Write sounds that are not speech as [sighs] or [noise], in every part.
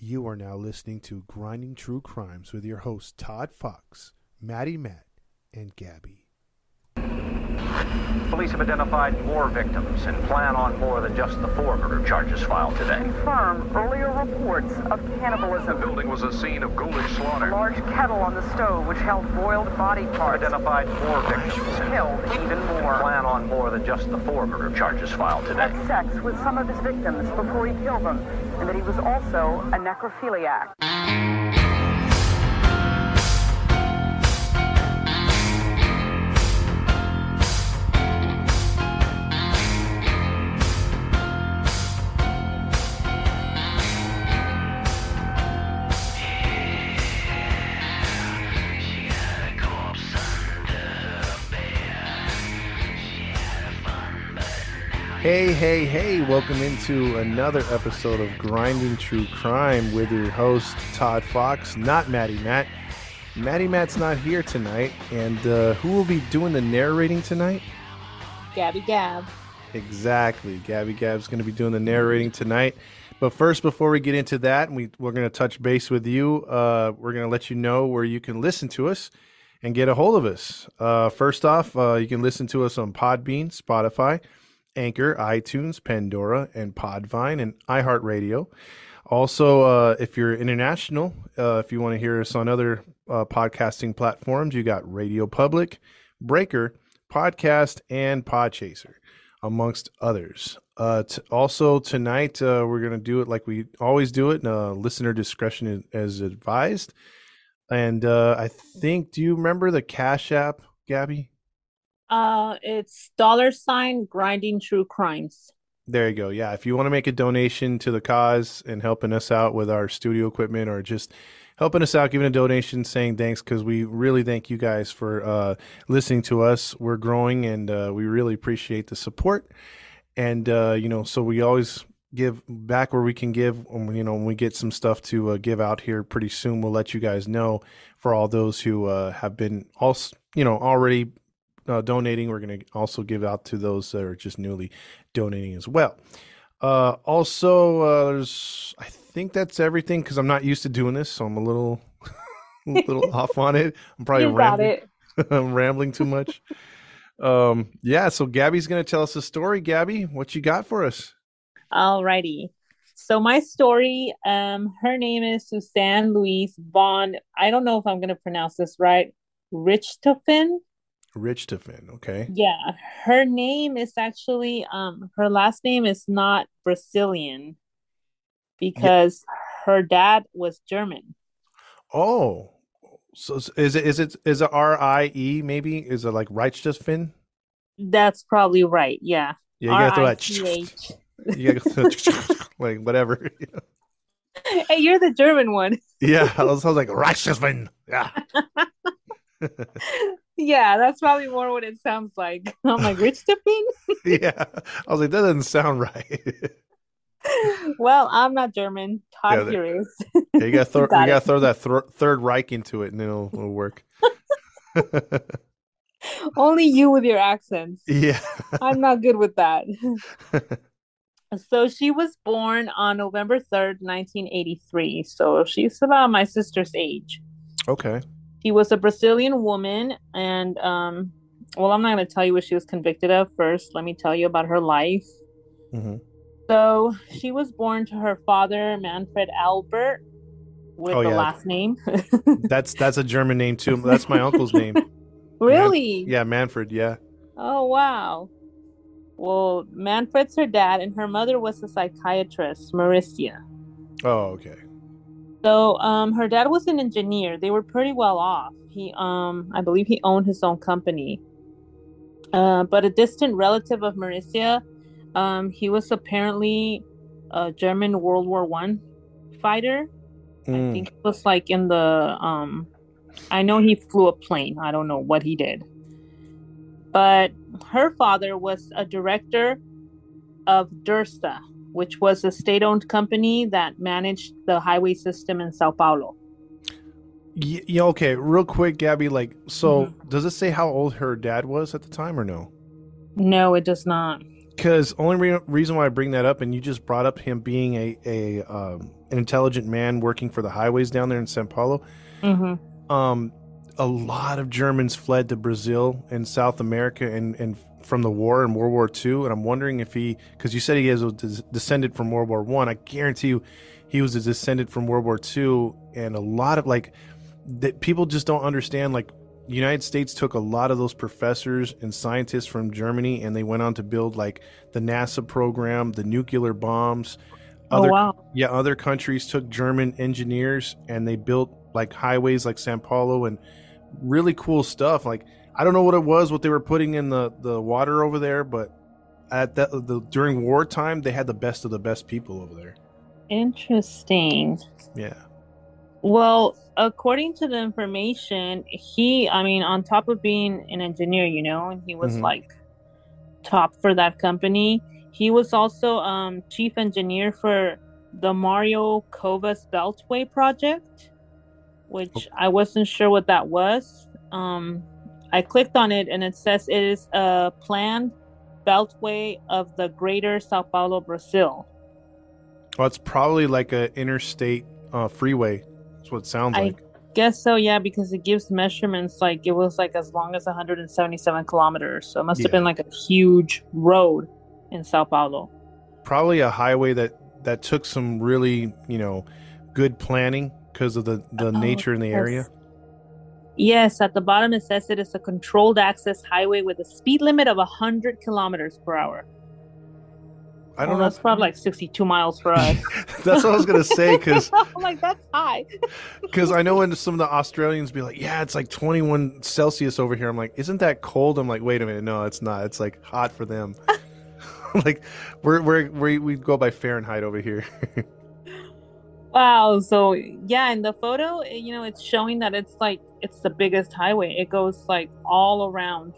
You are now listening to Grinding True Crimes with your hosts Todd Fox, Maddie Matt, and Gabby. Police have identified more victims and plan on more than just the four murder charges filed today. confirm earlier reports of cannibalism. The cannibalism. building was a scene of ghoulish A slaughter. large kettle on the stove which held boiled body parts Identified more victims and killed even more. plan on more than just the four murder charges filed today. Had sex with some of his victims before he killed them, and that he was also a necrophiliac. Hey, hey, hey, welcome into another episode of Grinding True Crime with your host Todd Fox, not Maddie Matt. Maddie Matt's not here tonight, and uh, who will be doing the narrating tonight? Gabby Gab. Exactly. Gabby Gab's going to be doing the narrating tonight. But first, before we get into that, we, we're going to touch base with you, uh, we're going to let you know where you can listen to us and get a hold of us. Uh, first off, uh, you can listen to us on Podbean, Spotify, Anchor, iTunes, Pandora, and Podvine, and iHeartRadio. Also, uh, if you're international, uh, if you want to hear us on other uh, podcasting platforms, you got Radio Public, Breaker, Podcast, and Podchaser amongst others. Uh, t- also, tonight uh, we're going to do it like we always do it. Uh, listener discretion is, is advised. And I think, do you remember the Cash App, Gabby? Uh, it's dollar sign grinding true crimes. There you go. Yeah, if you want to make a donation to the cause and helping us out with our studio equipment or just helping us out, giving a donation, saying thanks because we really thank you guys for uh, listening to us. We're growing and uh, we really appreciate the support. And uh, you know, so we always give back where we can give. When, you know, when we get some stuff to uh, give out here pretty soon, we'll let you guys know. For all those who uh, have been also, you know, already uh, donating, we're going to also give out to those that are just newly donating as well. Uh, also, uh, there's, I think that's everything because I'm not used to doing this, so I'm a little, [laughs] a little off on it. I'm probably rambling. [laughs] I'm rambling too much. um, yeah. So Gabby's going to tell us a story. Gabby, what you got for us? Alrighty. So my story, um, her name is Suzanne Louise von. I don't know if I'm gonna pronounce this right. Richthofen. Rich to Okay. Yeah, her name is actually um her last name is not Brazilian because her dad was German. Oh, so is it is it is it R I E maybe? Is it like Reichstefin? That's probably right. Yeah. Yeah, you gotta throw that. [laughs] You gotta throw [laughs] like whatever. Hey, you're the German one. [laughs] Yeah, I was, I was like Reichstefin. Yeah. Yeah, that's probably more what it sounds like. [laughs] I'm like, Rich Tipping? [laughs] yeah. I was like, that doesn't sound right. [laughs] well, I'm not German. Yeah, Todd that- here is. Yeah, you gotta throw Got you gotta throw that thro- third Reich into it, and it'll, it'll work. Only you with your accents. yeah. I'm not good with that. So she was born on November 3rd, 1983. So she's about my sister's age. okay. She was a Brazilian woman, and um, well, I'm not going to tell you what she was convicted of first. Let me tell you about her life. hmm So she was born to her father, Manfred Albert, with Oh, the yeah. last name. [laughs] That's that's a German name too. That's my uncle's name. [laughs] really? Yeah, Manfred. Yeah. Oh, wow. Well, Manfred's her dad, and her mother was a psychiatrist, Mauricia. Oh, okay. So, um, her dad was an engineer. They were pretty well off. He, um, I believe he owned his own company. Uh, but a distant relative of Mauricia, um, he was apparently a German World War One fighter. I Mm. think it was like in the, um, I know he flew a plane. I don't know what he did. But her father was a director of Dersa, which was a state owned company that managed the highway system in Sao Paulo. Yeah. Okay. Real quick, Gabby. Like, so Mm-hmm. does it say how old her dad was at the time or no? No, it does not. because only re- reason why I bring that up, and you just brought up him being a a um, an intelligent man working for the highways down there in Sao Paulo. Mm-hmm. Um, a lot of Germans fled to Brazil and South America and and from the war in World War II, and I'm wondering if he, because you said he is a des- descendant from World War One. I. I guarantee you, he was a descendant from World War II, and a lot of like that people just don't understand. Like, United States took a lot of those professors and scientists from Germany, and they went on to build like the NASA program, the nuclear bombs. Oh Other, wow. yeah, other countries took German engineers and they built like highways like San Paulo and really cool stuff. Like I don't know what it was, what they were putting in the the water over there, but at that the during wartime they had the best of the best people over there. Interesting. Yeah. Well, according to the information, he, I mean, on top of being an engineer, you know, and he was Mhm. like top for that company, he was also um, chief engineer for the Mario Covas Beltway project, which I wasn't sure what that was. Um, I clicked on it and it says it is a planned beltway of the greater Sao Paulo, Brazil. Well, it's probably like a interstate uh, freeway. That's what it sounds like. I- like. Guess so, yeah, because it gives measurements like it was like as long as 177 kilometers. So it must have been like a huge road in Sao Paulo. Probably a highway that that took some really you know good planning because of the the Oh, nature in the area. Yes. At the bottom it says it is a controlled access highway with a speed limit of 100 kilometers per hour. I don't Well, know. That's probably like 62 miles for us. [laughs] That's what I was gonna say because [laughs] I'm like, that's high. [laughs] because I know when some of the Australians be like, yeah, it's like 21 Celsius over here. I'm like, isn't that cold? I'm like, wait a minute, no, it's not. It's like hot for them. like we're we're we we go by Fahrenheit over here. Wow. So yeah, in the photo, eh, you know, it's showing that it's like it's the biggest highway. It goes like all around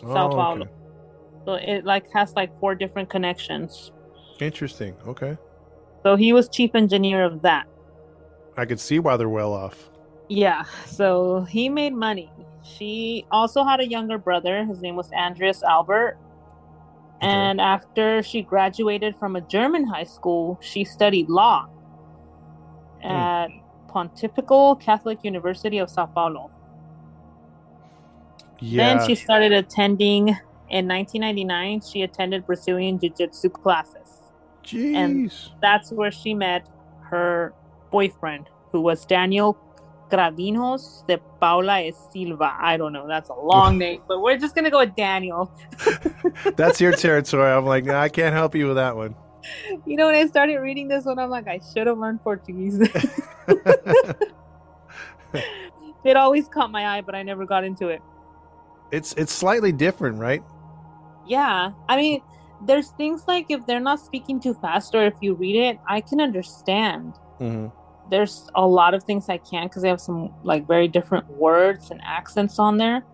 Sao Oh, Paulo. okay. So it like has like four different connections. Interesting. Okay, So he was chief engineer of that. I could see why they're well off. Yeah. So he made money. She also had a younger brother. His name was Andreas Albert. And after she graduated from a German high school, she studied law at Pontifical Catholic University of Sao Paulo. Yeah. Then she started attending in 1999. She attended Brazilian Jiu Jitsu classes. Jeez. That's where she met her boyfriend, who was Daniel Cravinhos de Paula e Silva. I don't know. That's a long [laughs] name, but we're just going to go with Daniel. [laughs] That's your territory. I'm like, nah, I can't help you with that one. [laughs] You know, when I started reading this one, I'm like, I should have learned Portuguese. [laughs] it always caught my eye, but I never got into it. it's it's slightly different, right? Yeah. I mean, there's things like if they're not speaking too fast or if you read it, I can understand. hmm There's a lot of things I can't because they have some like very different words and accents on there.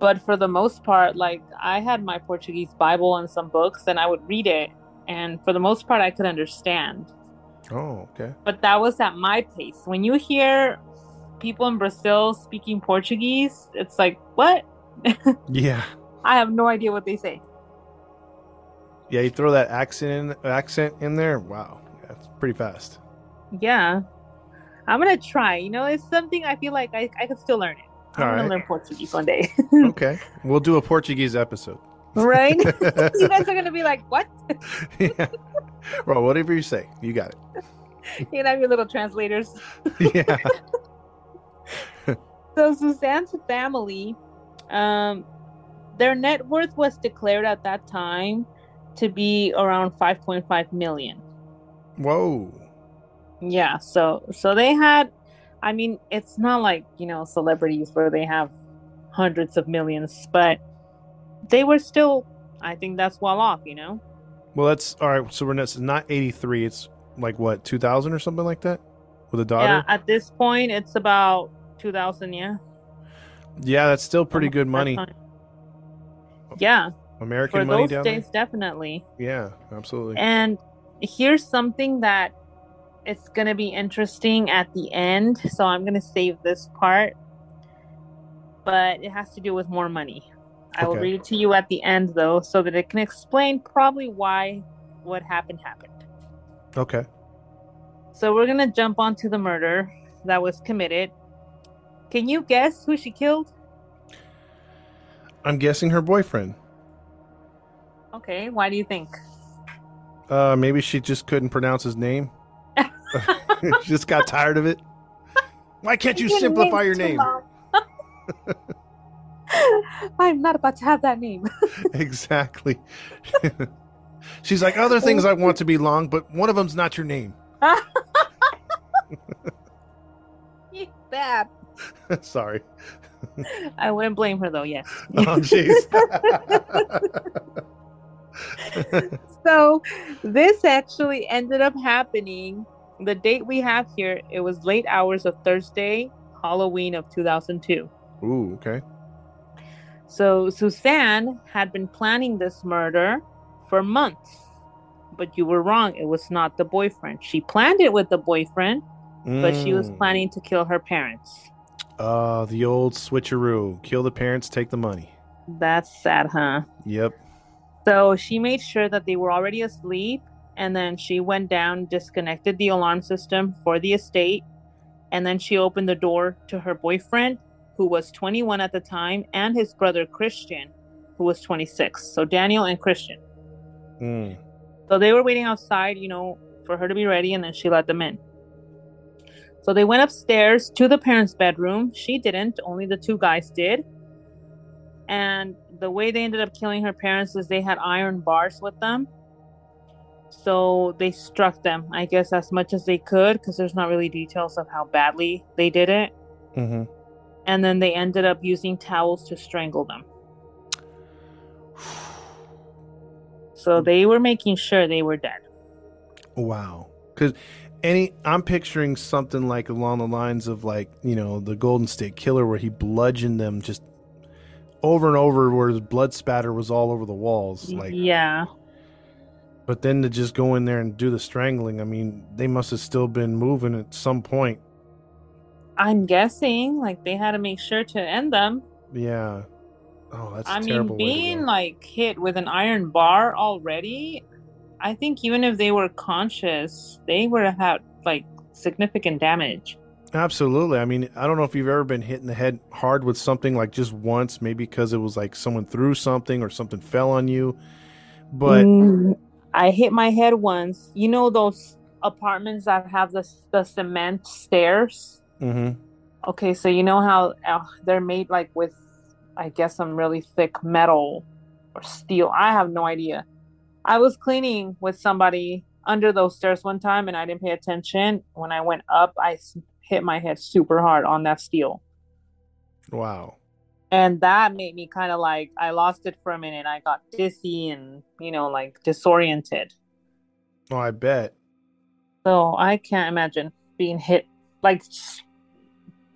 But for the most part, like I had my Portuguese Bible and some books and I would read it. And for the most part, I could understand. Oh, okay. But that was at my pace. When you hear people in Brazil speaking Portuguese, it's like, what? [laughs] Yeah. I have no idea what they say. Yeah, you throw that accent in, accent in there. Wow, that's pretty fast. Yeah. I'm gonna try. You know, it's something I feel like I, I could still learn it. I'm All gonna right. learn Portuguese one day. [laughs] Okay, we'll do a Portuguese episode. Right? [laughs] [laughs] you guys are gonna be like, what? [laughs] yeah. Well, whatever you say, you got it. You have your little translators. yeah. So Suzanne's family, um, their net worth was declared at that time to be around 5.5 million. Whoa. Yeah, so so they had I mean, it's not like, you know, celebrities where they have hundreds of millions, but they were still I think that's well off, you know? Well, that's all right. So we're not, not 83. It's like what 2000 or something like that with a daughter. Yeah, at this point it's about 2000, yeah. Yeah, that's still pretty good money. Yeah, American for money those down days definitely. Yeah, absolutely. And here's something that it's going to be interesting at the end. So I'm going to save this part. But it has to do with more money. I will Okay. read it to you at the end, though, so that it can explain probably why what happened happened. Okay. So we're gonna jump onto the murder that was committed. Can you guess who she killed? I'm guessing her boyfriend. Okay, why do you think? Uh, maybe she just couldn't pronounce his name. [laughs] [laughs] she just got tired of it. Why can't you Your simplify your name? [laughs] long. [laughs] I'm not about to have that name. [laughs] exactly. [laughs] She's like other things I want to be long, but one of them's not your name. You bad. Sorry. I wouldn't blame her though. Yes. Oh, jeez. so this actually ended up happening. The date we have here, it was late hours of Thursday, Halloween of 2002. Ooh, okay. So Suzanne had been planning this murder for months. But you were wrong. It was not the boyfriend. She planned it with the boyfriend, but she was Mm. planning to kill her parents. Uh, the old switcheroo. Kill the parents, take the money. That's sad, huh? Yep. So she made sure that they were already asleep, and then she went down, disconnected the alarm system for the estate, and then she opened the door to her boyfriend, who was 21 at the time, and his brother Christian, who was 26. So Daniel and Christian. Mm. So they were waiting outside, you know, for her to be ready, and then she let them in. So they went upstairs to the parents' bedroom. She didn't, only the two guys did. And the way they ended up killing her parents is they had iron bars with them. So they struck them, I guess, as much as they could, because there's not really details of how badly they did it. hmm And then they ended up using towels to strangle them. So hmm. they were making sure they were dead. Wow. Because any, I'm picturing something like along the lines of like you know the Golden State Killer, where he bludgeoned them just over and over, where his blood spatter was all over the walls. Like, yeah. but then to just go in there and do the strangling, I mean, they must have still been moving at some point. I'm guessing like they had to make sure to end them. Yeah. Oh, that's. I mean, terrible being like hit with an iron bar already, I think even if they were conscious, they would have had like significant damage. Absolutely. I mean, I don't know if you've ever been hit in the head hard with something like just once, maybe because it was like someone threw something or something fell on you. But Mm, I hit my head once. You know those apartments that have the the cement stairs. Mhm. Okay, so you know how uh, they're made like with, I guess, some really thick metal or steel. I have no idea. I was cleaning with somebody under those stairs one time and I didn't pay attention. When I went up, I hit my head super hard on that steel. wow. And that made me kind of like, I lost it for a minute. I got dizzy and, you know, like disoriented. Oh, I bet. So I can't imagine being hit like,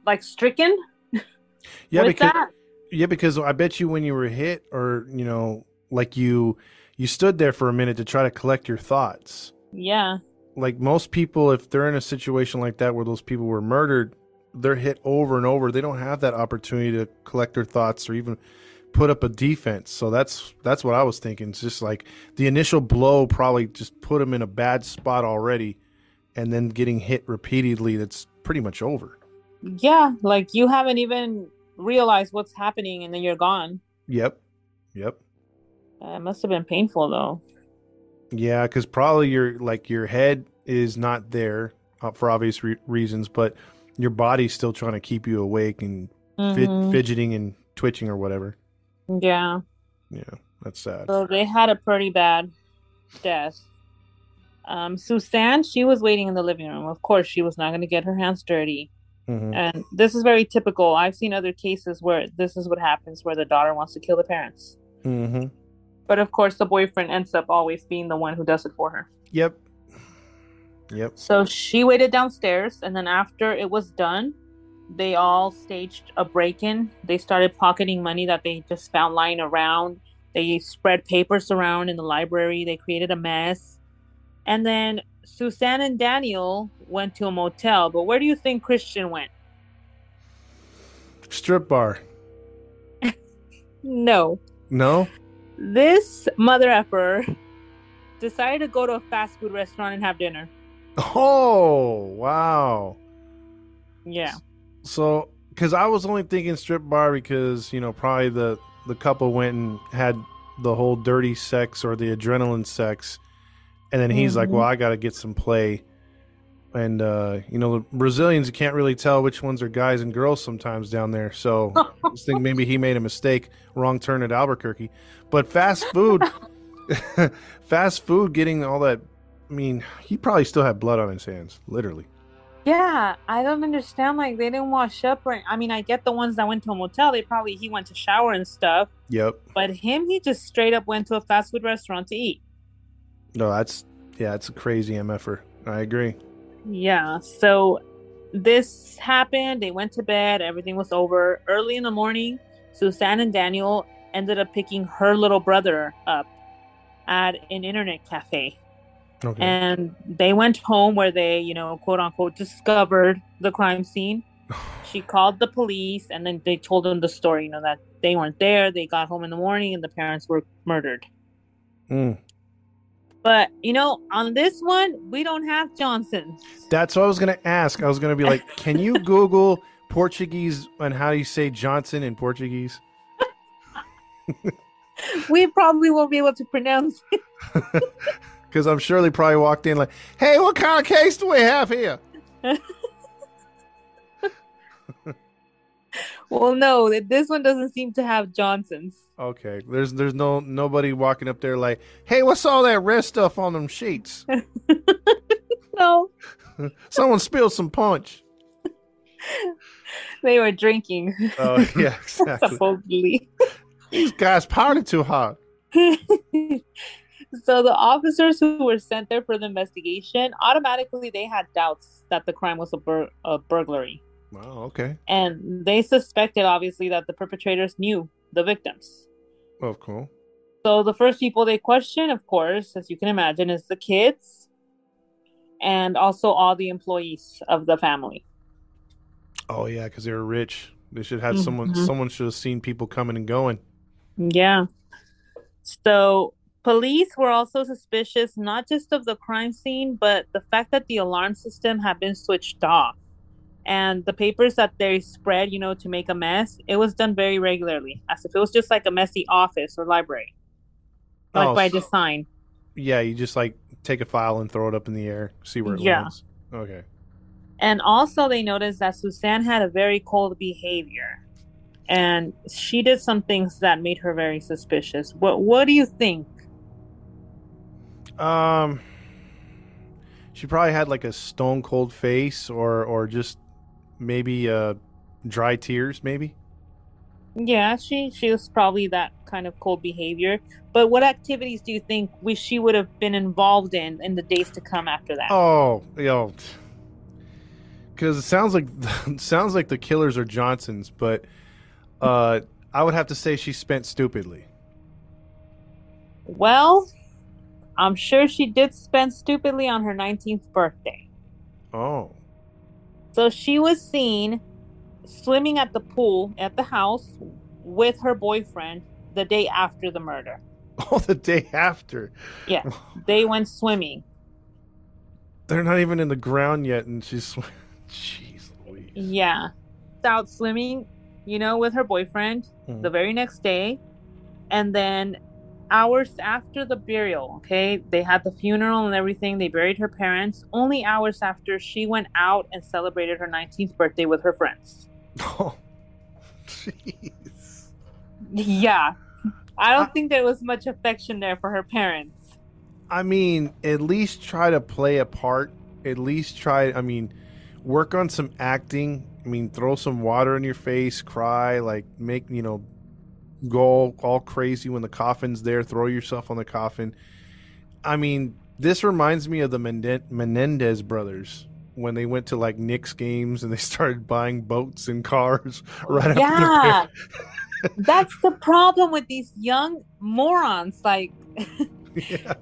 like stricken [laughs] Yeah, because that. yeah, because I bet you when you were hit or, you know, like you you stood there for a minute to try to collect your thoughts. Yeah. Like most people if they're in a situation like that where those people were murdered, they're hit over and over. They don't have that opportunity to collect their thoughts or even put up a defense. So that's that's what I was thinking. It's just like the initial blow probably just put them in a bad spot already and then getting hit repeatedly that's pretty much over. Yeah, like you haven't even realized what's happening and then you're gone. Yep. Yep. Uh, it must have been painful though. Yeah, because probably your like your head is not there uh, for obvious re- reasons, but your body's still trying to keep you awake and fid- Mhm. fidgeting and twitching or whatever. Yeah. Yeah, that's sad. So they had a pretty bad death. Um, Suzanne, she was waiting in the living room. Of course, she was not going to get her hands dirty. Hmm And this is very typical. I've seen other cases where this is what happens where the daughter wants to kill the parents. hmm But of course, the boyfriend ends up always being the one who does it for her. Yep. Yep. So she waited downstairs, and then after it was done, they all staged a break in. They started pocketing money that they just found lying around. They spread papers around in the library. They created a mess. And then Suzanne and Daniel went to a motel. But where do you think Christian went? Strip bar. [laughs] No. No. This mother effer decided to go to a fast food restaurant and have dinner. Oh wow. Yeah. So, because I was only thinking strip bar because you know probably the the couple went and had the whole dirty sex or the adrenaline sex, and then he's like, Mhm. "Well, I got to get some play," and uh, you know the Brazilians you can't really tell which ones are guys and girls sometimes down there. So I just think maybe he [laughs] made a mistake, wrong turn at Albuquerque, but fast food, [laughs] fast food, getting all that. I mean, he probably still had blood on his hands, literally. Yeah, I don't understand. Like they didn't wash up, or I mean, I get the ones that went to a motel. They probably he went to shower and stuff, Yep. but him, he just straight up went to a fast food restaurant to eat. No, that's yeah, it's a crazy mf'er. I agree. Yeah. So this happened. They went to bed. Everything was over. Early in the morning, Suzanne and Daniel ended up picking her little brother up at an internet cafe. Okay. and they went home where they you know quote unquote discovered the crime scene [sighs] she called the police and then they told them the story you know that they weren't there they got home in the morning and the parents were murdered Mm. But you know on this one we don't have johnson's That's what I was gonna ask. I was gonna be like, can you [laughs] Google Portuguese and how do you say Johnson in Portuguese? [laughs] we probably won't be able to pronounce it. [laughs] Because I'm sure they probably walked in like, hey, what kind of case do we have here? Well no this one doesn't seem to have johnson's Okay. There's there's no nobody walking up there like, hey, what's all that red stuff on them sheets? [laughs] no [laughs] Someone spilled some punch. [laughs] they were drinking Oh yeah, exactly. supposedly These guys partied too hard. so the officers who were sent there for the investigation automatically they had doubts that the crime was a, bur- a burglary Wow, okay. and they suspected obviously that the perpetrators knew the victims Oh, cool. so the first people they questioned of course as you can imagine is the kids and also all the employees of the family Oh yeah, because they were rich. They should have someone. Mhm. Someone should have seen people coming and going. Yeah. So police were also suspicious not just of the crime scene, but the fact that the alarm system had been switched off. And the papers that they spread, you know, to make a mess, it was done very regularly, as if it was just like a messy office or library, like Oh, by so- design. Yeah, you just like take a file and throw it up in the air, see where it Yeah. lands. Okay. And also, they noticed that Suzanne had a very cold behavior, and she did some things that made her very suspicious. What What do you think? Um, she probably had like a stone cold face, or or just maybe uh dry tears, maybe. Yeah, she she was probably that kind of cold behavior. But what activities do you think we she would have been involved in in the days to come after that? Oh, yo, because it sounds like it [laughs] sounds like the killers are Johnsons, but uh, I would have to say she spent stupidly. Well, I'm sure she did spend stupidly on her 19th birthday. Oh, So she was seen swimming at the pool at the house with her boyfriend the day after the murder. [laughs] oh, the day after. Yeah. [laughs] They went swimming. They're not even in the ground yet, and she's. sw- [laughs] Jeez Louise. Yeah. Out swimming, you know, with her boyfriend Mhm. the very next day. And then hours after the burial, okay, they had the funeral and everything. They buried her parents. Only hours after she went out and celebrated her 19th birthday with her friends. [laughs] Oh, jeez. Yeah. I don't think there was much affection there for her parents. I mean, at least try to play a part. At least try. I mean, work on some acting. I mean, throw some water in your face, cry, like make you know, go all, crazy when the coffin's there. Throw yourself on the coffin. I mean, this reminds me of the Menendez brothers when they went to like Knicks games and they [laughs] started buying boats and cars [laughs] right Yeah. [laughs] That's the problem with these young morons. Like, yeah.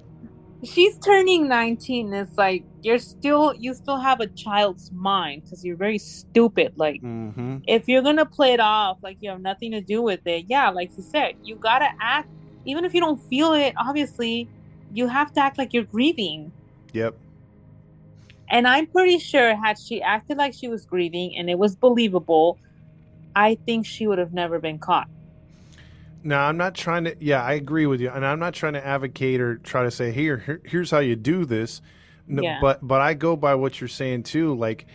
She's turning 19 it's like you're still you still have a child's mind because you're very stupid like Mm-hmm. if you're gonna play it off like you have nothing to do with it yeah like you said you gotta act even if you don't feel it obviously you have to act like you're grieving Yep. and i'm pretty sure had she acted like she was grieving and it was believable i think she would have never been caught No, I'm not trying to. Yeah, I agree with you, and I'm not trying to advocate or try to say here, here here's how you do this. No, Yeah. But but I go by what you're saying too. Like,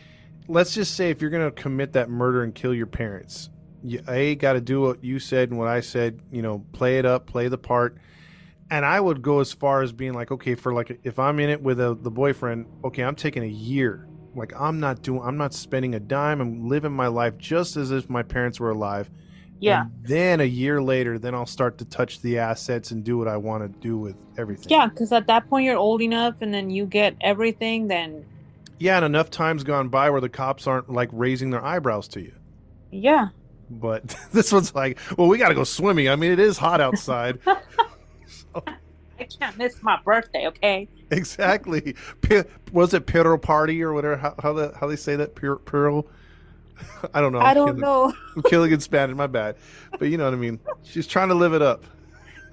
let's just say if you're gonna commit that murder and kill your parents, you a got to do what you said and what I said. You know, play it up, play the part. And I would go as far as being like, okay, for like if I'm in it with a, the boyfriend, okay, I'm taking a year. Like I'm not doing, I'm not spending a dime. I'm living my life just as if my parents were alive. Yeah And then a year later, then I'll start to touch the assets and do what I want to do with everything. yeah because at that point you're old enough and then you get everything then Yeah, and enough times gone by where the cops aren't like raising their eyebrows to you. yeah But [laughs] this one's like, well, we got to go swimming. I mean, it is hot outside. [laughs] i can't miss my birthday okay exactly. P- was it Pirro party or whatever? How, how, the, how they say that? Pir- Pirro? [laughs] I don't know. i I'm don't killing- know [laughs] I'm killing in Spanish. My bad. But you know what I mean. She's trying to live it up.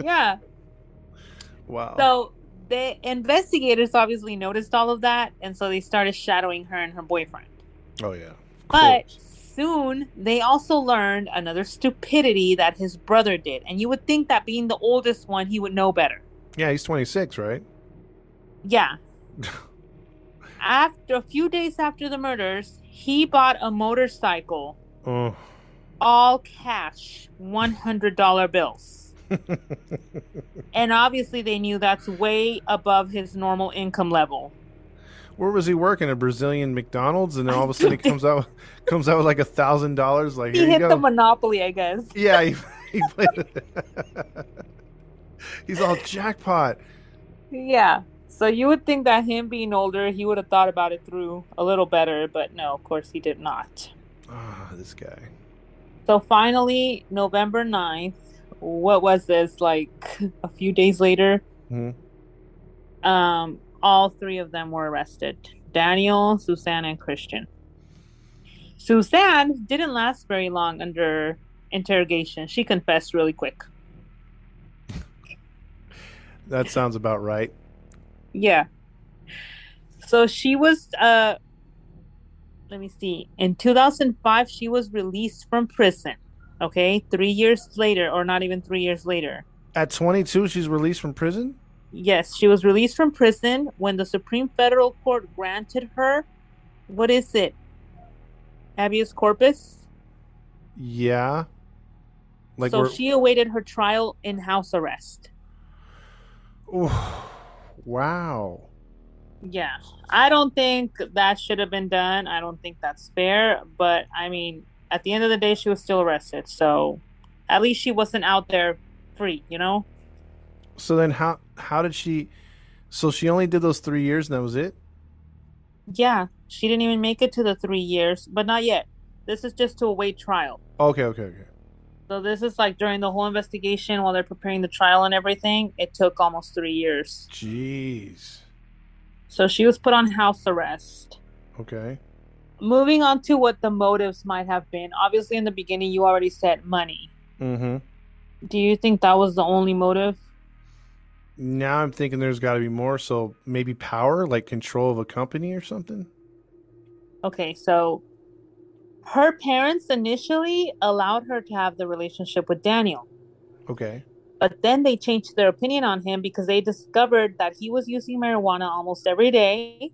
yeah [laughs] Wow. So the investigators obviously noticed all of that, and so they started shadowing her and her boyfriend. oh yeah. But soon they also learned another stupidity that his brother did, and you would think that being the oldest one, he would know better. yeah, he's 26, right? Yeah. After a few days after the murders, he bought a motorcycle, Oh. all cash, one hundred dollar bills. [laughs] and obviously, they knew that's way above his normal income level. Where was he working? A Brazilian McDonald's, and then all of a sudden he comes out [laughs] comes out with like a thousand dollars. Like He hit the monopoly, I guess. yeah, he, [laughs] he played. He's all jackpot. Yeah. So you would think that him being older, he would have thought about it through a little better, but no, of course he did not. Ah, this guy. So finally, November 9th, what was this, like a few days later? Mhm. Um, all three of them were arrested Daniel, Suzanne, and Christian. Suzanne didn't last very long under interrogation. She confessed really quick. That sounds about right. Yeah. So she was uh let me see. In 2005 she was released from prison. Okay? 3 years later or not even 3 years later. At 22, she's released from prison. Yes, she was released from prison when the Supreme Federal Court granted her what is it? Habeas corpus? Yeah. Like so we're. she awaited her trial in house arrest. Ooh, wow. Yeah, I don't think that should have been done. I don't think that's fair. But I mean, at the end of the day, she was still arrested. So at least she wasn't out there free, you know? So then, how how did she? So she only did those three years, and that was it. Yeah, she didn't even make it to the three years, but not yet. This is just to await trial. Okay, okay, okay. So this is like during the whole investigation while they're preparing the trial and everything. It took almost three years. Jeez. So she was put on house arrest. Okay. Moving on to what the motives might have been. Obviously, in the beginning, you already said money. Mm-hmm. Do you think that was the only motive? Now I'm thinking there's got to be more. So maybe power, like control of a company or something. Okay, so her parents initially allowed her to have the relationship with Daniel, Okay. but then they changed their opinion on him because they discovered that he was using marijuana almost every day.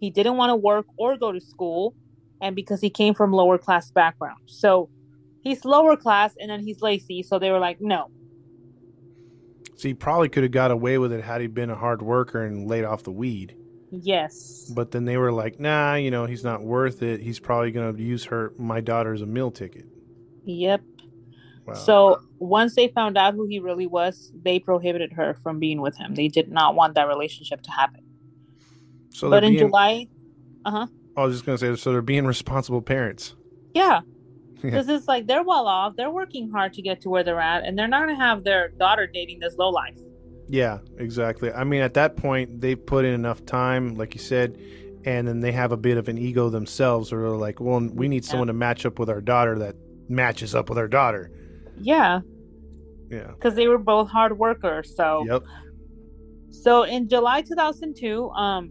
He didn't want to work or go to school, and because he came from lower class background. So he's lower class and then he's lazy, so they were like, "No." So he probably could have got away with it had he been a hard worker and laid off the weed. Yes. But then they were like, nah, you know, he's not worth it. He's probably going to use her, my daughter, as a meal ticket. Yep. Wow. So once they found out who he really was, they prohibited her from being with him. They did not want that relationship to happen. so but in being, July, uh huh. I was just going to say, so they're being responsible parents. Yeah. [laughs] Because it's like they're well off, they're working hard to get to where they're at, and they're not gonna have their daughter dating this low life. Yeah, exactly. I mean, at that point, they've put in enough time, like you said, and then they have a bit of an ego themselves, or they're like, well, we need someone to match up with our daughter that matches up with our daughter. Yeah, Yeah. because they were both hard workers. So Yep. So in July 2002, um,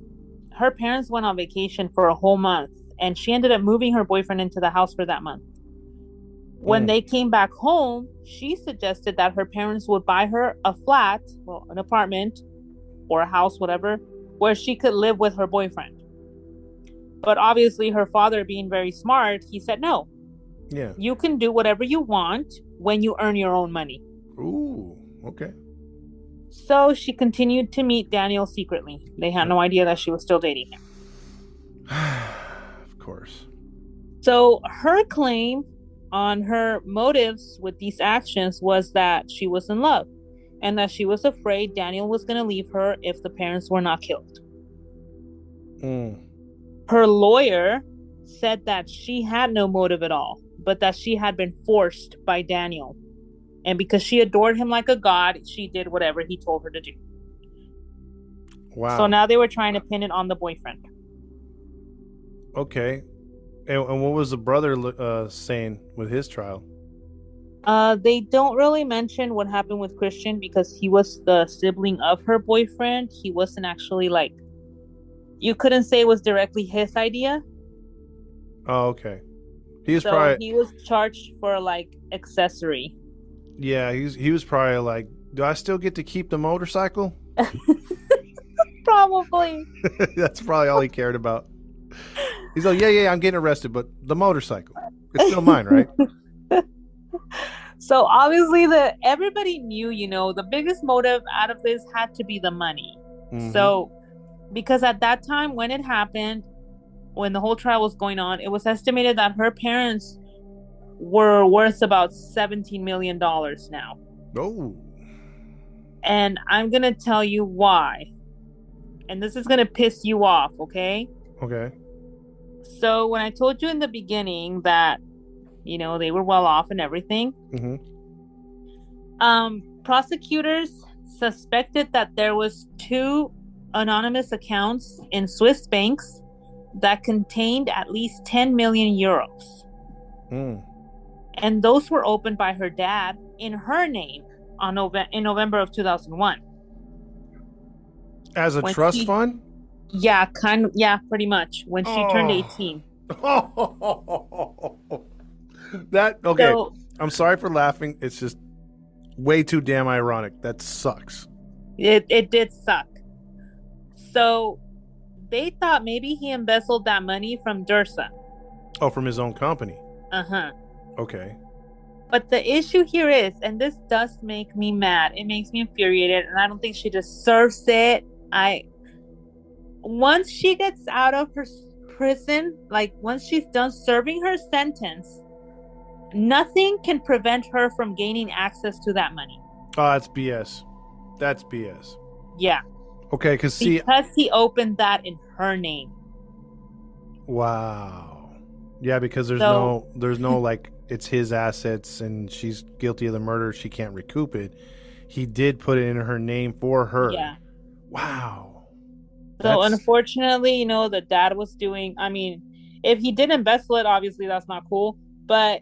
her parents went on vacation for a whole month, and she ended up moving her boyfriend into the house for that month. When Mm. they came back home, she suggested that her parents would buy her a flat, well, an apartment or a house, whatever, where she could live with her boyfriend. But obviously, her father, being very smart, he said, No, Yeah. you can do whatever you want when you earn your own money. Ooh. Okay. So she continued to meet Daniel secretly. They had no idea that she was still dating him. [sighs] of course. So her claim on her motives with these actions was that she was in love and that she was afraid Daniel was going to leave her if the parents were not killed. Mm. Her lawyer said that she had no motive at all, but that she had been forced by Daniel. And because she adored him like a god, she did whatever he told her to do. Wow. So now they were trying to pin it on the boyfriend. okay. And, and what was the brother uh, saying with his trial? Uh, they don't really mention what happened with Christian because he was the sibling of her boyfriend. He wasn't actually like, you couldn't say it was directly his idea. Oh, okay. He was so probably he was charged for like accessory. yeah. He's he was probably like, do I still get to keep the motorcycle? [laughs] Probably. [laughs] That's probably all he cared about. [laughs] He's like, yeah, yeah, I'm getting arrested, but the motorcycle, it's still mine, right? [laughs] So obviously, the everybody knew, you know, the biggest motive out of this had to be the money. Mhm. So, because at that time when it happened, when the whole trial was going on, it was estimated that her parents were worth about $17 million now. oh, And I'm going to tell you why. And this is going to piss you off, okay? okay. So, when I told you in the beginning that, you know, they were well off and everything, hmm um, prosecutors suspected that there was two anonymous accounts in Swiss banks that contained at least 10 million euros. Mm. And those were opened by her dad in her name on Nove- in November of 2001. As a When trust he- fund. Yeah, kind of, yeah, pretty much when she turned Oh. 18. [laughs] that okay. So, I'm sorry for laughing. It's just way too damn ironic. That sucks. it, it did suck. So they thought maybe he embezzled that money from Dersa. Oh, from his own company. Uh huh. Okay. But the issue here is, and this does make me mad. It makes me infuriated, and I don't think she deserves it. I once she gets out of her prison, like once she's done serving her sentence, nothing can prevent her from gaining access to that money. Oh, that's BS. That's BS. Yeah, Okay, because see, because he opened that in her name. wow. Yeah, because there's So- no, there's no like, [laughs] it's his assets, and she's guilty of the murder. She can't recoup it. He did put it in her name for her. Yeah. Wow. So That's- unfortunately, you know, the dad was doing. I mean, if he did embezzle it, obviously that's not cool. But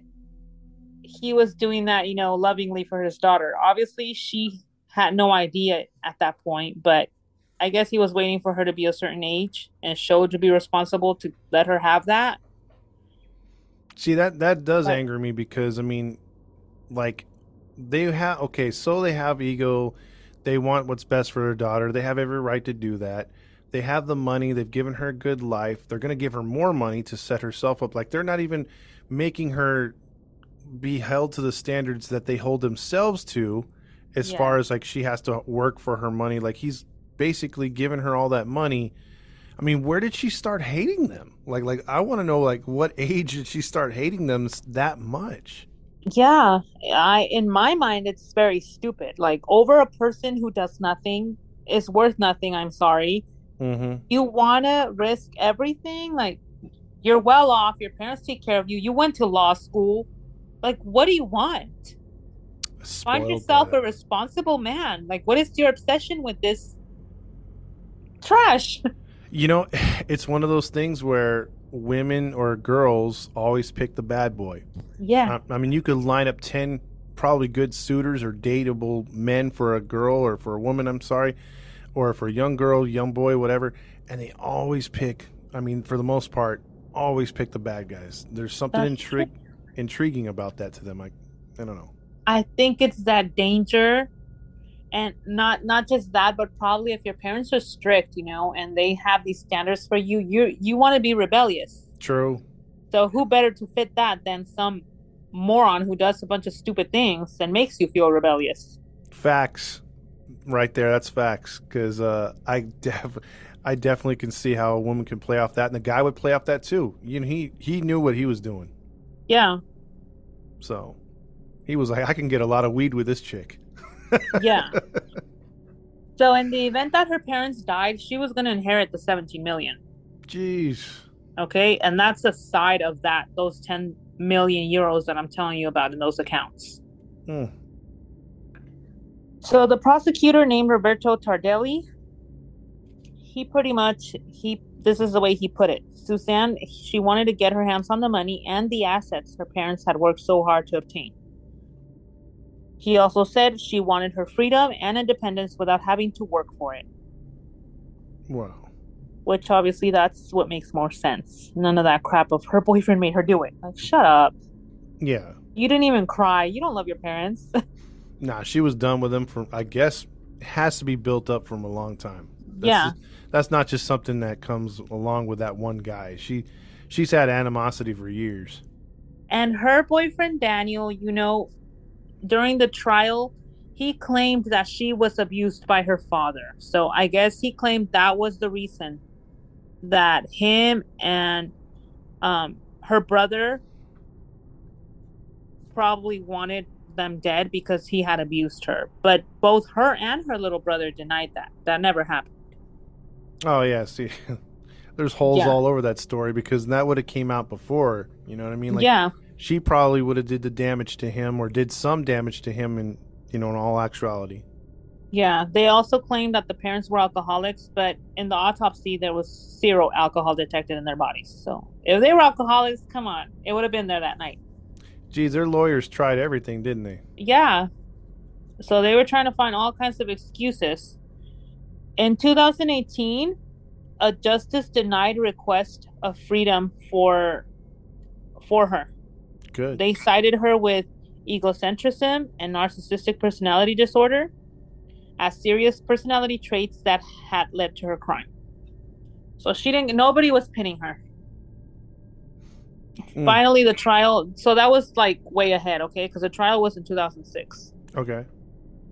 he was doing that, you know, lovingly for his daughter. Obviously, she had no idea at that point, but I guess he was waiting for her to be a certain age and show to be responsible to let her have that. See that that does But- anger me because I mean, like, they have okay, so they have ego. They want what's best for their daughter. They have every right to do that. They have the money. They've given her a good life. They're going to give her more money to set herself up. Like they're not even making her be held to the standards that they hold themselves to, as Yeah. far as like she has to work for her money. Like he's basically given her all that money. I mean, where did she start hating them? Like, like I want to know, like, what [laughs] age did she start hating them that much? Yeah, I in my mind it's very stupid. Like over a person who does nothing is worth nothing. I'm sorry. Mm-hmm. you want to risk everything like you're well off your parents take care of you you went to law school like what do you want Find yourself a responsible man. Like, what is your obsession with this trash? [laughs] You know, [sighs] it's one of those things where women or girls always pick the bad boy. yeah. I, I mean, you could line up 10 probably good suitors or dateable men for a girl or for a woman, I'm sorry, or for a young girl, young boy, whatever. And they always pick, I mean, for the most part, always pick the bad guys. There's something intri- intriguing about that to them. I, I don't know. I think it's that danger and not not just that but probably if your parents are strict you know and they have these standards for you you you want to be rebellious True. so who better to fit that than some moron who does a bunch of stupid things and makes you feel rebellious Facts. Right there. That's facts. Because uh, I, def- I definitely can see how a woman can play off that. And the guy would play off that too. You know, he, he knew what he was doing. yeah So he was like, I can get a lot of weed with this chick. [laughs] yeah so in the event that her parents died she was going to inherit the 17 million Jeez. okay and that's the side of that those 10 million euros that i'm telling you about in those accounts Hmm. So the prosecutor named Roberto Tardelli, he pretty much he this is the way he put it. Suzanne, she wanted to get her hands on the money and the assets her parents had worked so hard to obtain. He also said she wanted her freedom and independence without having to work for it, Wow. which obviously that's what makes more sense. None of that crap of her boyfriend made her do it. Like, shut up. Yeah. You didn't even cry. You don't love your parents. [laughs] Nah, she was done with him from, I guess, has to be built up from a long time. That's Yeah. just- that's not just something that comes along with that one guy. She, she's had animosity for years. And her boyfriend Daniel, you know, during the trial, he claimed that she was abused by her father. So I guess he claimed that was the reason that him and um, her brother probably wanted them dead because he had abused her. But both her and her little brother denied that. That never happened. Oh yeah, see, [laughs] there's holes Yeah. all over that story because that would have came out before. You know what I mean? Like, yeah. she probably would have did the damage to him or did some damage to him in you know in all actuality. Yeah, they also claimed that the parents were alcoholics, but in the autopsy there was zero alcohol detected in their bodies. So if they were alcoholics, come on, it would have been there that night. Geez, their lawyers tried everything, didn't they? Yeah. So they were trying to find all kinds of excuses. In 2018, a justice denied request of freedom for for her. Good. They cited her with egocentrism and narcissistic personality disorder as serious personality traits that had led to her crime. So she didn't nobody was pinning her. Mm. Finally the trial so that was like way ahead, okay? Cuz the trial was in 2006. okay.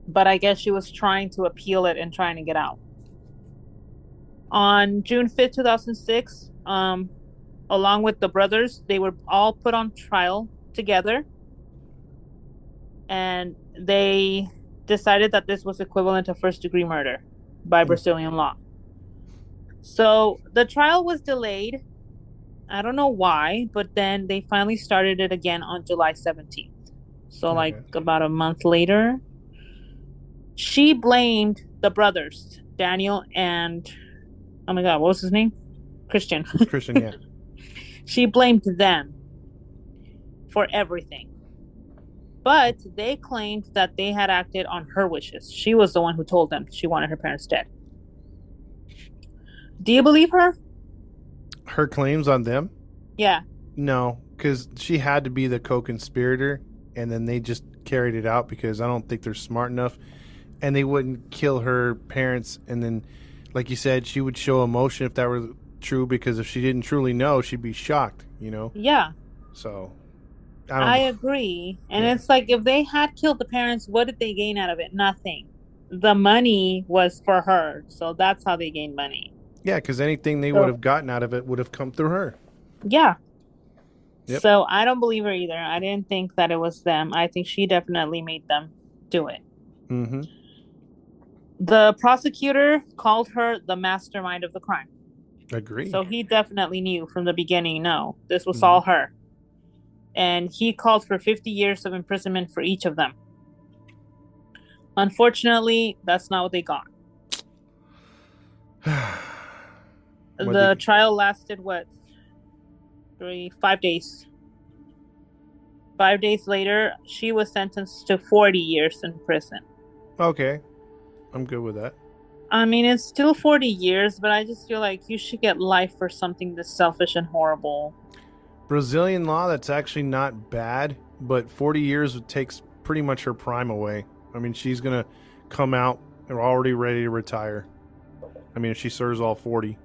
But I guess she was trying to appeal it and trying to get out. On June 5th, 2006, um along with the brothers, they were all put on trial together and they decided that this was equivalent to first degree murder by Hmm. Brazilian law. So the trial was delayed. I don't know why, but then they finally started it again on July 17th. So, Okay. like about a month later, she blamed the brothers, Daniel and oh my god, what was his name? Christian. Christian, yeah. [laughs] she blamed them for everything. But they claimed that they had acted on her wishes. She was the one who told them she wanted her parents dead. Do you believe her? Her claims on them? Yeah. No, because she had to be the co-conspirator, and then they just carried it out because I don't think they're smart enough, and they wouldn't kill her parents. And then, like you said, she would show emotion if that were true, because if she didn't truly know, she'd be shocked. You know, Yeah. so I don't. I agree. And Yeah. it's like if they had killed the parents, what did they gain out of it? Nothing. The money was for her. So that's how they gained money. Yeah, because anything they So- would have gotten out of it would have come through her. Yeah. Yep. So I don't believe her either. I didn't think that it was them. I think she definitely made them do it. Mm-hmm. The prosecutor called her the mastermind of the crime. Agree. So he definitely knew from the beginning no, this was Mhm. all her. And he called for 50 years of imprisonment for each of them. Unfortunately, that's not what they got. [sighs] [sighs] What the trial lasted what? Three, five days. Five days later, she was sentenced to 40 years in prison. okay, I'm good with that. I mean, it's still 40 years, but I just feel like you should get life for something this selfish and horrible. Brazilian law, that's actually not bad, but 40 years takes pretty much her prime away. I mean, she's going to come out and already ready to retire. I mean, if she serves all 40.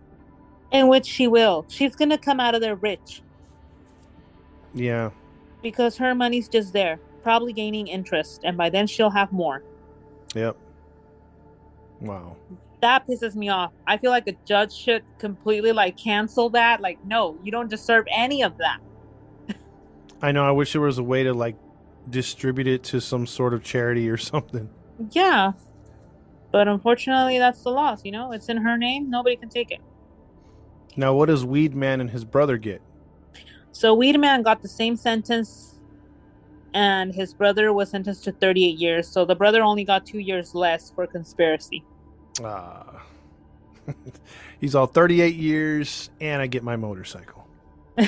In which she will. She's going to come out of there rich Yeah. because her money's just there, probably gaining interest, and by then she'll have more. Yep. Wow. That pisses me off. I feel like a judge should completely like cancel that. Like, no, you don't deserve any of that. I know. I wish there was a way to like distribute it to some sort of charity or [laughs] something. Yeah. But unfortunately, that's the loss, you know? It's in her name. Nobody can take it. Now, what does Weedman and his brother get? So Weedman got the same sentence, and his brother was sentenced to 38 years. So the brother only got two years less for conspiracy. Ah. [laughs] He's all 38 years, and I get my motorcycle. [laughs]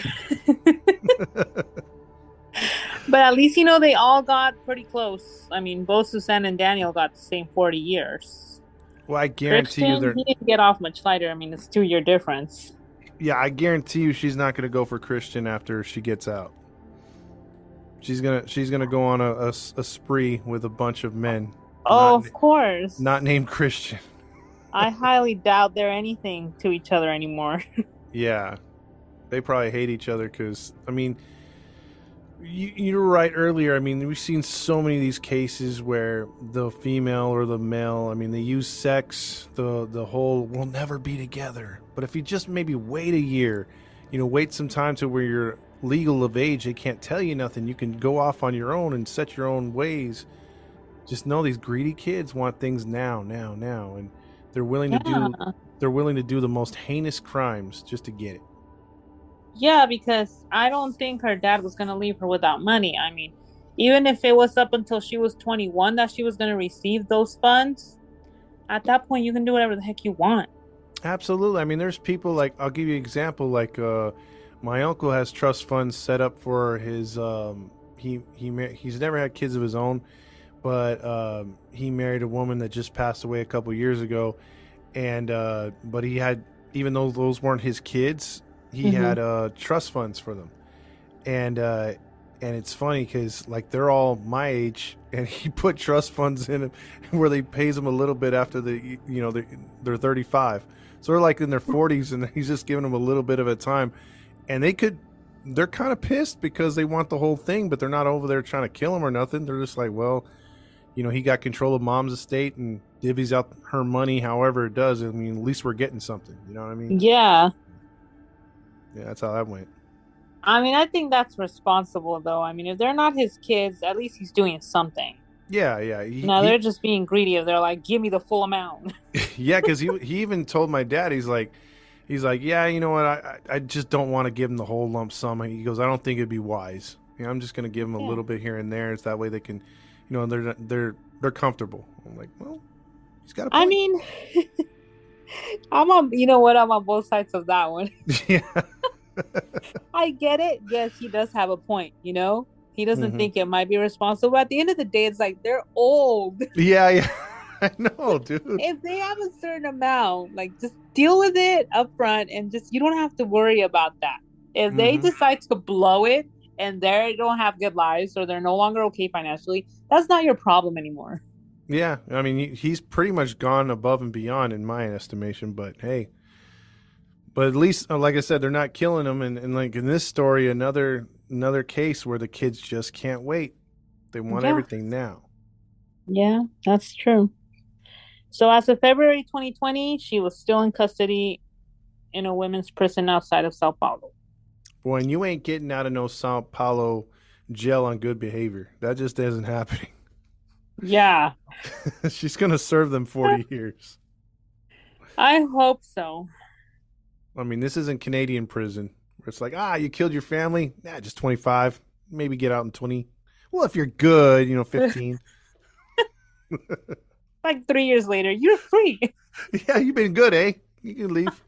But at least, you know, they all got pretty close. I mean, both Suzanne and Daniel got the same 40 years. well, I guarantee you, they're. he didn't get off much lighter. I mean, it's two year difference. Yeah, I guarantee you, she's not going to go for Christian after she gets out. She's gonna she's gonna go on a spree with a bunch of men, Oh, of course. not named Christian. I highly doubt they're anything to each other anymore. [laughs] Yeah, they probably hate each other because I mean, you you were right earlier. I mean, we've seen so many of these cases where the female or the male. I mean, they use sex. The the whole we'll never be together. But if you just maybe wait a year, you know, wait some time to where you're legal of age, they can't tell you nothing. You can go off on your own and set your own ways. Just know these greedy kids want things now, now, now, and they're willing to do they're willing to do the most heinous crimes just to get it. Yeah, because I don't think her dad was going to leave her without money. I mean, even if it was up until she was 21 that she was going to receive those funds, at that point you can do whatever the heck you want. Absolutely. I mean, there's people like I'll give you an example. Like uh, my uncle has trust funds set up for his. Um, he he he's never had kids of his own, but um, he married a woman that just passed away a couple years ago, and uh, but he had even though those weren't his kids, he Mhm. had uh, trust funds for them, and uh, and it's funny because like they're all my age, [laughs] and he put trust funds in them where they pays them a little bit after the you know they're, they're 35 so they're like in their 40s and [laughs] he's just giving them a little bit of a time and they could they're kind of pissed because they want the whole thing but they're not over there trying to kill him or nothing they're just like well you know he got control of mom's estate and divvies out her money however it does i mean at least we're getting something you know what i mean Yeah. yeah that's how that went I mean, I think that's responsible, though. I mean, if they're not his kids, at least he's doing something. Yeah yeah he, No, they're just being greedy. They're like, give me the full amount. [laughs] yeah, because he he even told my dad, he's like, he's like, yeah, you know what, I I just don't want to give him the whole lump sum. He goes, I don't think it'd be wise. You know, I'm just gonna give him a Yeah. little bit here and there. It's that way they can, you know, they're they're they're comfortable. I'm like, well, he's got a I mean, [laughs] I'm on, you know what? I'm on both sides of that one. [laughs] yeah, I get it. Yes, he does have a point, you know? He doesn't Mhm. think it might be responsible. But at the end of the day, it's like they're old. [laughs] yeah, yeah. [laughs] I know, dude. if they have a certain amount, like just deal with it up front and just you don't have to worry about that. If they Mhm. decide to blow it and they don't have good lives or they're no longer okay financially, that's not your problem anymore. Yeah, I mean, he's pretty much gone above and beyond in my estimation. But hey, but at least, uh, like I said, they're not killing him. And, and like in this story, another another case where the kids just can't wait; they want Yeah. everything now. Yeah, that's true. So as of February 2020, she was still in custody in a women's prison outside of Sao Paulo. Boy, and you ain't getting out of no Sao Paulo jail on good behavior. That just isn't [laughs] happening. Yeah, [laughs] She's gonna serve them forty [laughs] years. I hope so. I mean, this isn't Canadian prison where it's like, ah, you killed your family. Nah, just twenty five. Maybe get out in twenty. Well, if you're good, you know, [laughs] fifteen. [laughs] like three years later, you're free. [laughs] Yeah, you've been good, eh? You can leave.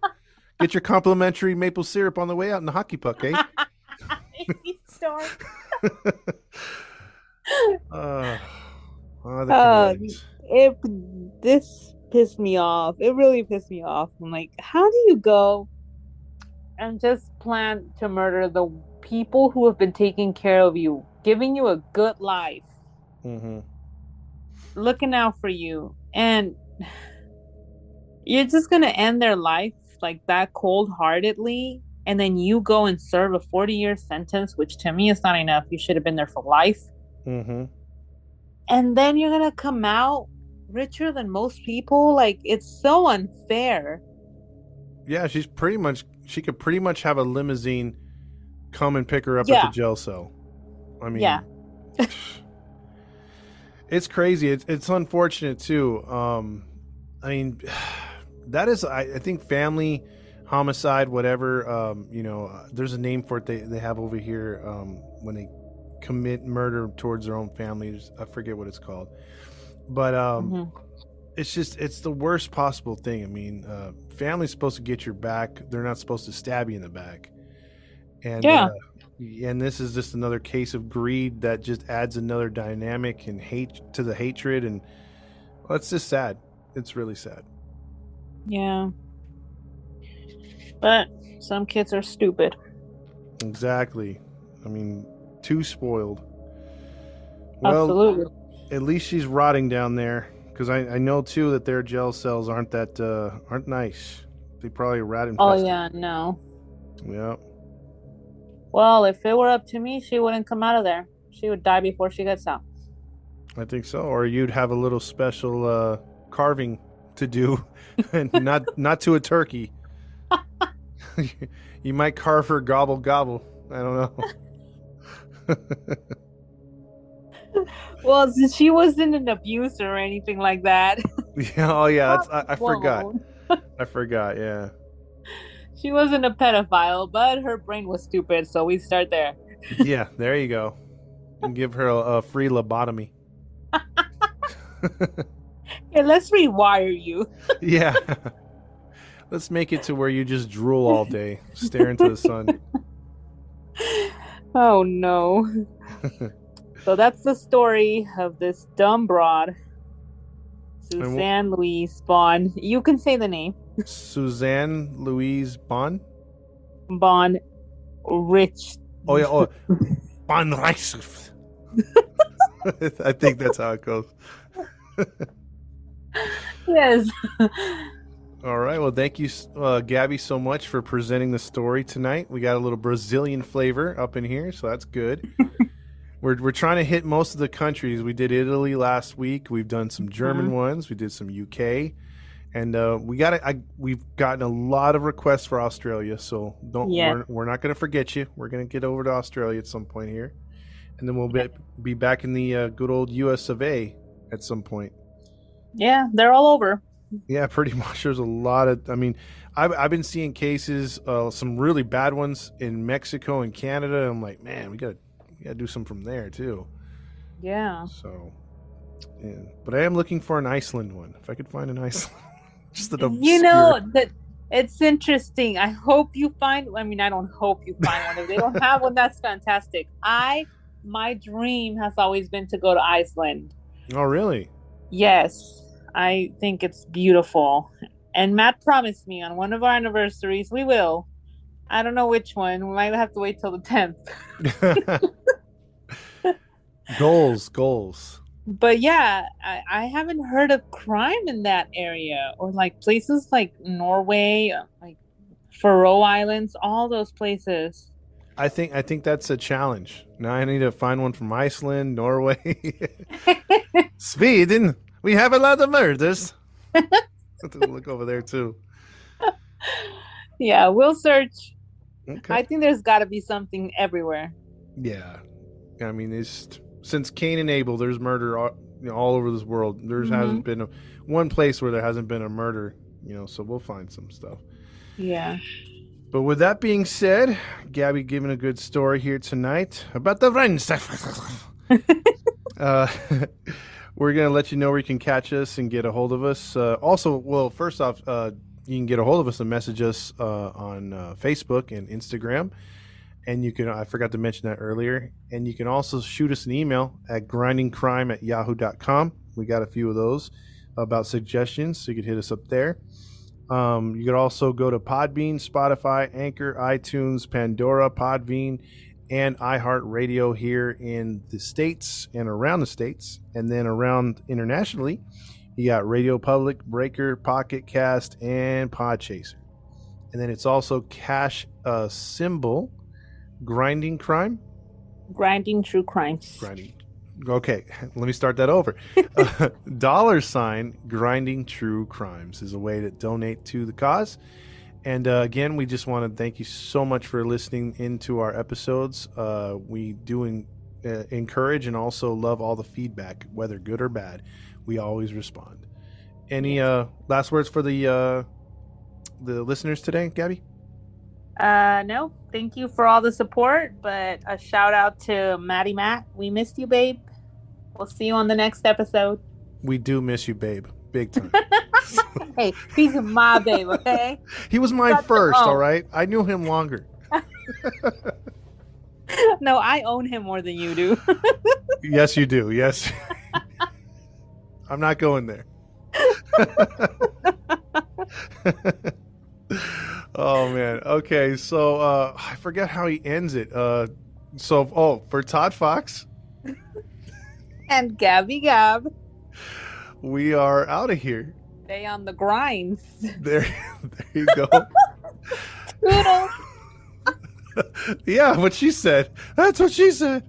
Get your complimentary maple syrup on the way out in the hockey puck, eh? Star. Uh, oh, the Uh, it this pissed me off. It really pissed me off. I'm like, how do you go and just plan to murder the people who have been taking care of you, giving you a good life, Mhm. looking out for you, and you're just gonna end their life like that cold heartedly, and then you go and serve a 40 year sentence, which to me is not enough. You should have been there for life. Mhm. and then you're gonna come out richer than most people like it's so unfair Yeah, she's pretty much. She could pretty much have a limousine come and pick her up at the jail cell. I mean, Yeah. [laughs] it's crazy. It's it's unfortunate too. Um, I mean, [sighs] that is. I, I think family homicide, whatever. Um, you know, uh, there's a name for it. They they have over here. Um, when they commit murder towards their own families, I forget what it's called. But um, Mhm. It's just it's the worst possible thing. I mean, uh, family's supposed to get your back. They're not supposed to stab you in the back. And Yeah. uh, and this is just another case of greed that just adds another dynamic and hate to the hatred and well, it's just sad. It's really sad. yeah but some kids are stupid Exactly. I mean, too spoiled. Well, absolutely at least she's rotting down there because I, I know too that their gel cells aren't that uh, aren't nice. They probably rat oh yeah no Yeah. well if it were up to me she wouldn't come out of there she would die before she gets out I think so. Or you'd have a little special uh, carving to do, [laughs] and not not to a turkey. [laughs] you might carve her gobble gobble. I don't know. [laughs] [laughs] well she wasn't an abuser or anything like that yeah. Oh yeah. That's, I, I [laughs] forgot. I forgot. Yeah. she wasn't a pedophile but her brain was stupid so we start there Yeah. There you go. And give her a, a free lobotomy. [laughs] Hey, let's rewire you yeah. Let's make it to where you just drool all day, stare into the sun. Oh no. So that's the story of this dumb broad, Suzanne Louise Bond. You can say the name. Suzanne Louise Bon. Bond Rich. Oh yeah. Oh, Bon Reis. [laughs] I think that's how it goes. [laughs] Yes. All right. Well, thank you, uh, Gabby, so much for presenting the story tonight. We got a little Brazilian flavor up in here, so that's good. [laughs] we're we're trying to hit most of the countries. We did Italy last week. We've done some German ones. We did some UK, and uh, we got I we've gotten a lot of requests for Australia. So don't Yeah. we're, we're not going to forget you. We're going to get over to Australia at some point here, and then we'll be, be back in the uh, good old U.S. of A. at some point. yeah, they're all over. Yeah, pretty [laughs] much. There's a lot of. I mean, I've I've been seeing cases, uh, some really bad ones in Mexico and Canada. I'm like, man, we got we got to do some from there too. Yeah. So, yeah. but I am looking for an Iceland one. If I could find an [laughs] Iceland, just obscure. You know that it's interesting. I hope you find. I mean, I don't hope you find one. If they don't have one, that's fantastic. I my dream has always been to go to Iceland. Oh, really? Yes, I think it's beautiful. And Matt promised me on one of our anniversaries we will. I don't know which one. We might have to wait till the 10th. [laughs] goals, goals. But yeah, I, I haven't heard of crime in that area or like places like Norway, like Faroe Islands, all those places. I think I think that's a challenge. Now I need to find one from Iceland, Norway, [laughs] Sweden. We have a lot of murders. [laughs] Have to look over there too. yeah, we'll search. Okay. I think there's got to be something everywhere. Yeah, I mean, it's since Cain and Abel, there's murder all, you know, all over this world. There Mhm. hasn't been a, one place where there hasn't been a murder. You know, so we'll find some stuff. Yeah. But with that being said, Gabby giving a good story here tonight about the Rheinstein. [laughs] [laughs] uh, [laughs] we're gonna let you know where you can catch us and get a hold of us. Uh, also, well, first off, uh, you can get a hold of us and message us uh, on uh, Facebook and Instagram. And you can, I forgot to mention that earlier. And you can also shoot us an email at grindingcrime at yahoo.com. We got a few of those about suggestions, so you could hit us up there. Um, you could also go to Podbean, Spotify, Anchor, iTunes, Pandora, Podbean, and iHeartRadio here in the States and around the States. And then around internationally, you got Radio Public, Breaker, Pocket Cast, and Podchaser. And then it's also Cash uh, Symbol, Grinding Crime. Grinding True Crimes. Grinding. Okay, let me start that over. [laughs] [laughs] dollar sign Grinding True Crimes is a way to donate to the cause. And uh, again, we just want to thank you so much for listening into our episodes. Uh, we do en- uh, encourage and also love all the feedback, whether good or bad. We always respond. Any uh, last words for the uh, the listeners today, Gabby? Uh, no, thank you for all the support, but a shout out to Maddie Matt. We missed you, babe. We'll see you on the next episode. We do miss you, babe, big time. [laughs] hey, he's my babe, okay? he was mine the first, all right? I knew him longer. [laughs] no, I own him more than you do. [laughs] Yes, you do. Yes. [laughs] I'm not going there. oh man. Okay, so uh I forget how he ends it. Uh so oh, for Todd Fox, and Gabby Gab, we are out of here. Stay on the grinds. [laughs] There there you go. [laughs] Toodles. [laughs] yeah, what she said. That's what she said.